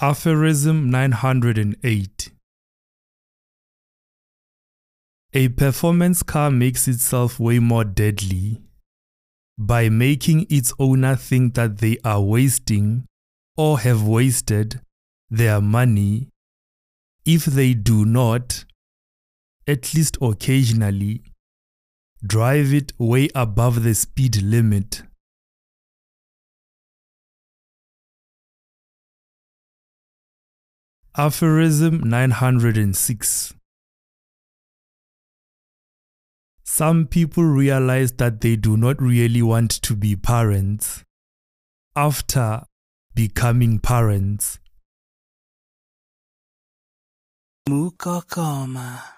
Aphorism 908 A performance car makes itself way more deadly by making its owner think that they are wasting or have wasted their money if they do not, at least occasionally, drive it way above the speed limit. Aphorism 906 Some people realize that they do not really want to be parents after becoming parents. Mukokoma.